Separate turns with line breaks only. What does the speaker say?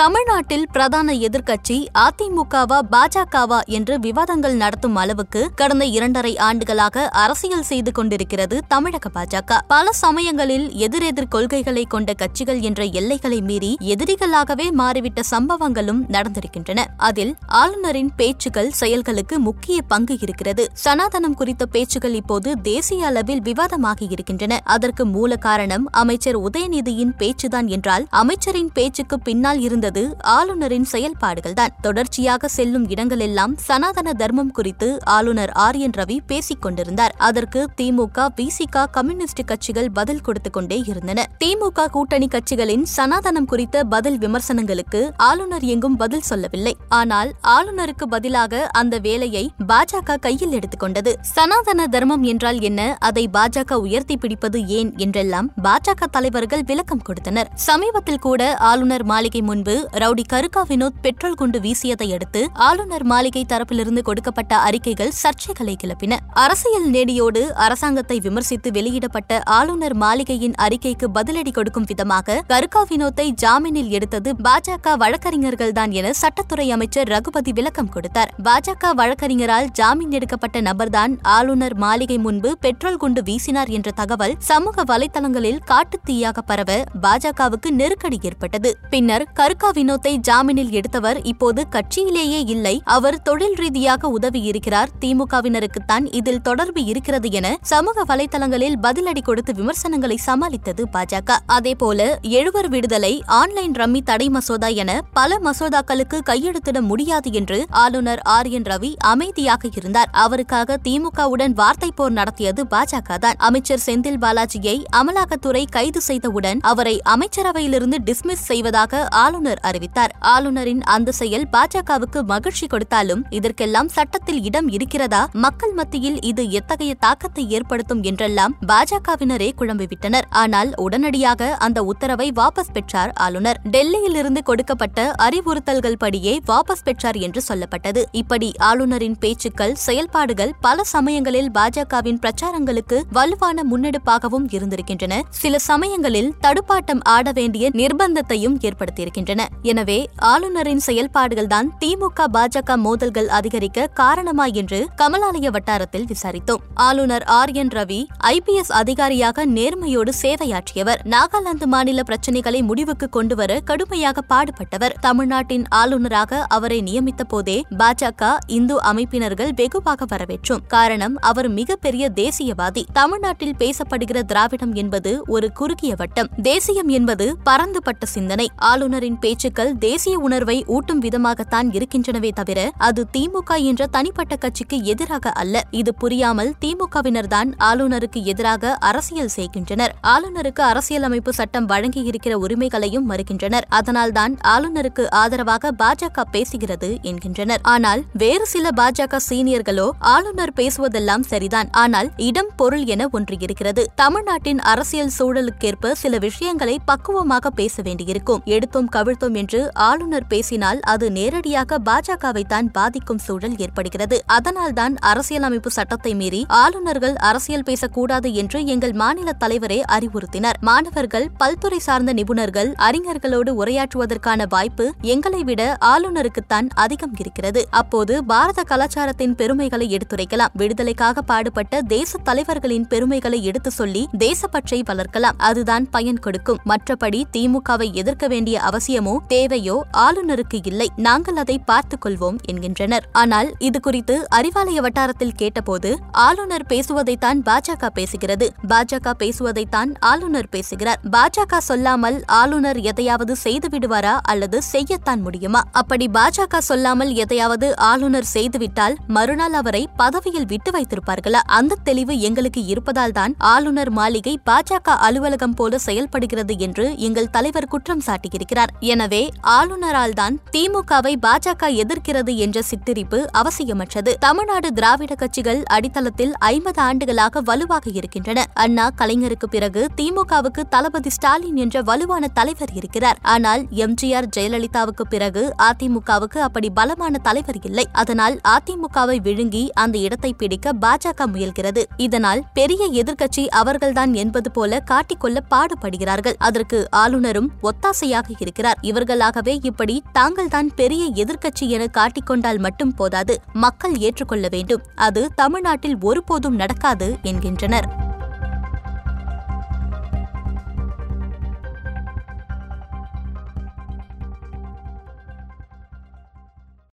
தமிழ்நாட்டில் பிரதான எதிர்க்கட்சி அதிமுகவா பாஜகவா என்று விவாதங்கள் நடத்தும் அளவுக்கு கடந்த இரண்டரை ஆண்டுகளாக அரசியல் செய்து கொண்டிருக்கிறது தமிழக பாஜக. பல சமயங்களில் எதிரெதிர் கொள்கைகளை கொண்ட கட்சிகள் என்ற எல்லைகளை மீறி எதிரிகளாகவே மாறிவிட்ட சம்பவங்களும் நடந்திருக்கின்றன. அதில் ஆளுநரின் பேச்சுகள் செயல்களுக்கு முக்கிய பங்கு இருக்கிறது. சனாதனம் குறித்த பேச்சுகள் இப்போது தேசிய அளவில் விவாதமாகி இருக்கின்றன. அதற்கு மூல காரணம் அமைச்சர் உதயநிதியின் பேச்சுதான் என்றால் அமைச்சரின் பேச்சுக்கு பின்னால் இருந்த இருந்தது ஆளுநரின் செயல்பாடுகள்தான். தொடர்ச்சியாக செல்லும் இடங்களெல்லாம் சனாதன தர்மம் குறித்து ஆளுநர் ஆர் என் ரவி பேசிக் கொண்டிருந்தார். அதற்கு திமுக விசிக கம்யூனிஸ்ட் கட்சிகள் பதில் கொடுத்துக் கொண்டே இருந்தன. திமுக கூட்டணி கட்சிகளின் சனாதனம் குறித்த பதில் விமர்சனங்களுக்கு ஆளுநர் எங்கும் பதில் சொல்லவில்லை. ஆனால் ஆளுநருக்கு பதிலாக அந்த வேலையை பாஜக கையில் எடுத்துக்கொண்டது சனாதன தர்மம் என்றால் என்ன? அதை பாஜக உயர்த்தி பிடிப்பது ஏன்? என்றெல்லாம் பாஜக தலைவர்கள் விளக்கம் கொடுத்தனர். சமீபத்தில் கூட ஆளுநர் மாளிகை முன்பு ரவுடி கருக்கா வினோத் பெட்ரோல் குண்டு வீசியதை அடுத்து ஆளுநர் மாளிகை தரப்பிலிருந்து கொடுக்கப்பட்ட அறிக்கைகள் சர்ச்சைகளை கிளப்பின. அரசியல் நேடியோடு அரசாங்கத்தை விமர்சித்து வெளியிடப்பட்ட ஆளுநர் மாளிகையின் அறிக்கைக்கு பதிலடி கொடுக்கும் விதமாக கருக்கா வினோத்தை ஜாமீனில் எடுத்தது பாஜக வழக்கறிஞர்கள்தான் என சட்டத்துறை அமைச்சர் ரகுபதி விளக்கம் கொடுத்தார். பாஜக வழக்கறிஞரால் ஜாமீன் எடுக்கப்பட்ட நபர்தான் ஆளுநர் மாளிகை முன்பு பெட்ரோல் குண்டு வீசினார் என்ற தகவல் சமூக வலைதளங்களில் காட்டுத்தீயாக பரவ பாஜகவுக்கு நெருக்கடி ஏற்பட்டது. பின்னர் கருக்கா வினோத்தை ஜாமீனில் எடுத்தவர் இப்போது கட்சியிலேயே இல்லை. அவர் தொழில் ரீதியாக உதவி இருக்கிறார். திமுகவினருக்குத்தான் இதில் தொடர்பு இருக்கிறது என சமூக வலைதளங்களில் பதிலடி கொடுத்து விமர்சனங்களை சமாளித்தது பாஜக. அதேபோல எழுவர் விடுதலை ஆன்லைன் ரம்மி தடை மசோதா என பல மசோதாக்களுக்கு கையெழுத்திட முடியாது என்று ஆளுநர் ஆர் என் ரவி அமைதியாக இருந்தார். அவருக்காக திமுகவுடன் வார்த்தை போர் நடத்தியது பாஜக தான். அமைச்சர் செந்தில் பாலாஜியை அமலாக்கத்துறை கைது செய்தவுடன் அவரை அமைச்சரவையிலிருந்து டிஸ்மிஸ் செய்வதாக ஆளுநர் அறிவித்தார். ஆளுநரின் அந்த செயல் பாஜகவுக்கு மகிழ்ச்சி கொடுத்தாலும் இதற்கெல்லாம் சட்டத்தில் இடம் இருக்கிறதா? மக்கள் மத்தியில் இது எத்தகைய தாக்கத்தை ஏற்படுத்தும் என்றெல்லாம் பாஜகவினரே குழம்பிவிட்டனர் ஆனால் உடனடியாக அந்த உத்தரவை வாபஸ் பெற்றார் ஆளுநர். டெல்லியிலிருந்து கொடுக்கப்பட்ட அறிவுறுத்தல்கள் படியே வாபஸ் பெற்றார் என்று சொல்லப்பட்டது. இப்படி ஆளுநரின் பேச்சுக்கள் செயல்பாடுகள் பல சமயங்களில் பாஜகவின் பிரச்சாரங்களுக்கு வலுவான முன்னெடுப்பாகவும் இருந்திருக்கின்றன. சில சமயங்களில் தடுப்பாட்டம் ஆட வேண்டிய நிர்பந்தத்தையும் ஏற்படுத்தியிருக்கின்றன. எனவே ஆளுநரின் செயல்பாடுகள்தான் திமுக பாஜக மோதல்கள் அதிகரிக்க காரணமா என்று கமலாலய வட்டாரத்தில் விசாரித்தோம். ஆளுநர் ஆர். என். ரவி ஐபிஎஸ் அதிகாரியாக நேர்மையோடு சேவையாற்றியவர். நாகாலாந்து மாநில பிரச்சினைகளை முடிவுக்கு கொண்டுவர கடுமையாக பாடுபட்டவர். தமிழ்நாட்டின் ஆளுநராக அவரை நியமித்த போதே பாஜக இந்து அமைப்பினர்கள் வெகுவாக வரவேற்றும். காரணம் அவர் மிகப்பெரிய தேசியவாதி. தமிழ்நாட்டில் பேசப்படுகிற திராவிடம் என்பது ஒரு குறுகிய வட்டம். தேசியம் என்பது பரந்துபட்ட சிந்தனை. ஆளுநரின் பேச்சுக்கள் தேசிய உணர்வை ஊட்டும் விதமாகத்தான் இருக்கின்றனவே தவிர அது திமுக என்ற தனிப்பட்ட கட்சிக்கு எதிராக அல்ல. இது புரியாமல் திமுகவினர்தான் ஆளுநருக்கு எதிராக அரசியல் செய்கின்றனர். ஆளுநருக்கு அரசியலமைப்பு சட்டம் வழங்கியிருக்கிற உரிமைகளையும் மறுக்கின்றனர். அதனால்தான் ஆளுநருக்கு ஆதரவாக பாஜக பேசுகிறது என்கின்றனர். ஆனால் வேறு சில பாஜக சீனியர்களோ ஆளுநர் பேசுவதெல்லாம் சரிதான். ஆனால் இடம் பொருள் என ஒன்று இருக்கிறது. தமிழ்நாட்டின் அரசியல் சூழலுக்கேற்ப சில விஷயங்களை பக்குவமாக பேச வேண்டியிருக்கும். எடுத்தோம் கவிழ்த்தோம் என்று ஆளுநர் பேசினால் அது நேரடியாக பாஜகவை தான் பாதிக்கும் சூழல் ஏற்படுகிறது. அதனால்தான் அரசியலமைப்பு சட்டத்தை மீறி ஆளுநர்கள் அரசியல் பேசக்கூடாது என்று எங்கள் மாநில தலைவரே அறிவுறுத்தினர். மாணவர்கள் பல்துறை சார்ந்த நிபுணர்கள் அறிஞர்களோடு உரையாற்றுவதற்கான வாய்ப்பு எங்களை விட ஆளுநருக்குத்தான் அதிகம் இருக்கிறது. அப்போது பாரத கலாச்சாரத்தின் பெருமைகளை எடுத்துரைக்கலாம். விடுதலைக்காக பாடுபட்ட தேச தலைவர்களின் பெருமைகளை எடுத்து சொல்லி தேசப்பற்றை வளர்க்கலாம். அதுதான் பயன் கொடுக்கும். மற்றபடி திமுகவை எதிர்க்க வேண்டிய அவசியமோ தேவையோ ஆளுநருக்கு இல்லை நாங்கள் அதை பார்த்துக் கொள்வோம் என்கின்றனர். ஆனால் இது குறித்து அறிவாலய வட்டாரத்தில் கேட்டபோது ஆளுநர் பேசுவதைத்தான் பாஜக பேசுகிறது. பாஜக பேசுவதைத்தான் ஆளுநர் பேசுகிறார். பாஜக சொல்லாமல் ஆளுநர் எதையாவது செய்து விடுவாரா அல்லது செய்யத்தான் முடியுமா? அப்படி பாஜக சொல்லாமல் எதையாவது ஆளுநர் செய்துவிட்டால் மறுநாள் அவரை பதவியில் விட்டு வைத்திருப்பார்களா? அந்த தெளிவு எங்களுக்கு இருப்பதால் தான் ஆளுநர் மாளிகை பாஜக அலுவலகம் போல செயல்படுகிறது என்று எங்கள் தலைவர் குற்றம் சாட்டியிருக்கிறார். என எனவே ஆளுநரால் தான் திமுகவை பாஜக எதிர்க்கிறது என்ற சித்தரிப்பு அவசியமற்றது. தமிழ்நாடு திராவிட கட்சிகள் அடித்தளத்தில் ஐம்பது ஆண்டுகளாக வலுவாக இருக்கின்றன. அண்ணா கலைஞருக்கு பிறகு திமுகவுக்கு தளபதி ஸ்டாலின் என்ற வலுவான தலைவர் இருக்கிறார். ஆனால் எம்ஜிஆர் ஜெயலலிதாவுக்கு பிறகு அதிமுகவுக்கு அப்படி பலமான தலைவர் இல்லை. அதனால் அதிமுகவை விழுங்கி அந்த இடத்தை பிடிக்க பாஜக முயல்கிறது. இதனால் பெரிய எதிர்க்கட்சி அவர்கள்தான் என்பது போல காட்டிக்கொள்ள பாடுபடுகிறார்கள். அதற்கு ஆளுநரும் ஒத்தாசையாக இருக்கிறார். இவர்களாகவே இப்படி தாங்கள்தான் பெரிய எதிர்க்கட்சி என காட்டிக்கொண்டால் மட்டும் போதாது மக்கள் ஏற்றுக்கொள்ள வேண்டும். அது தமிழ்நாட்டில் ஒருபோதும் நடக்காது என்கின்றனர்.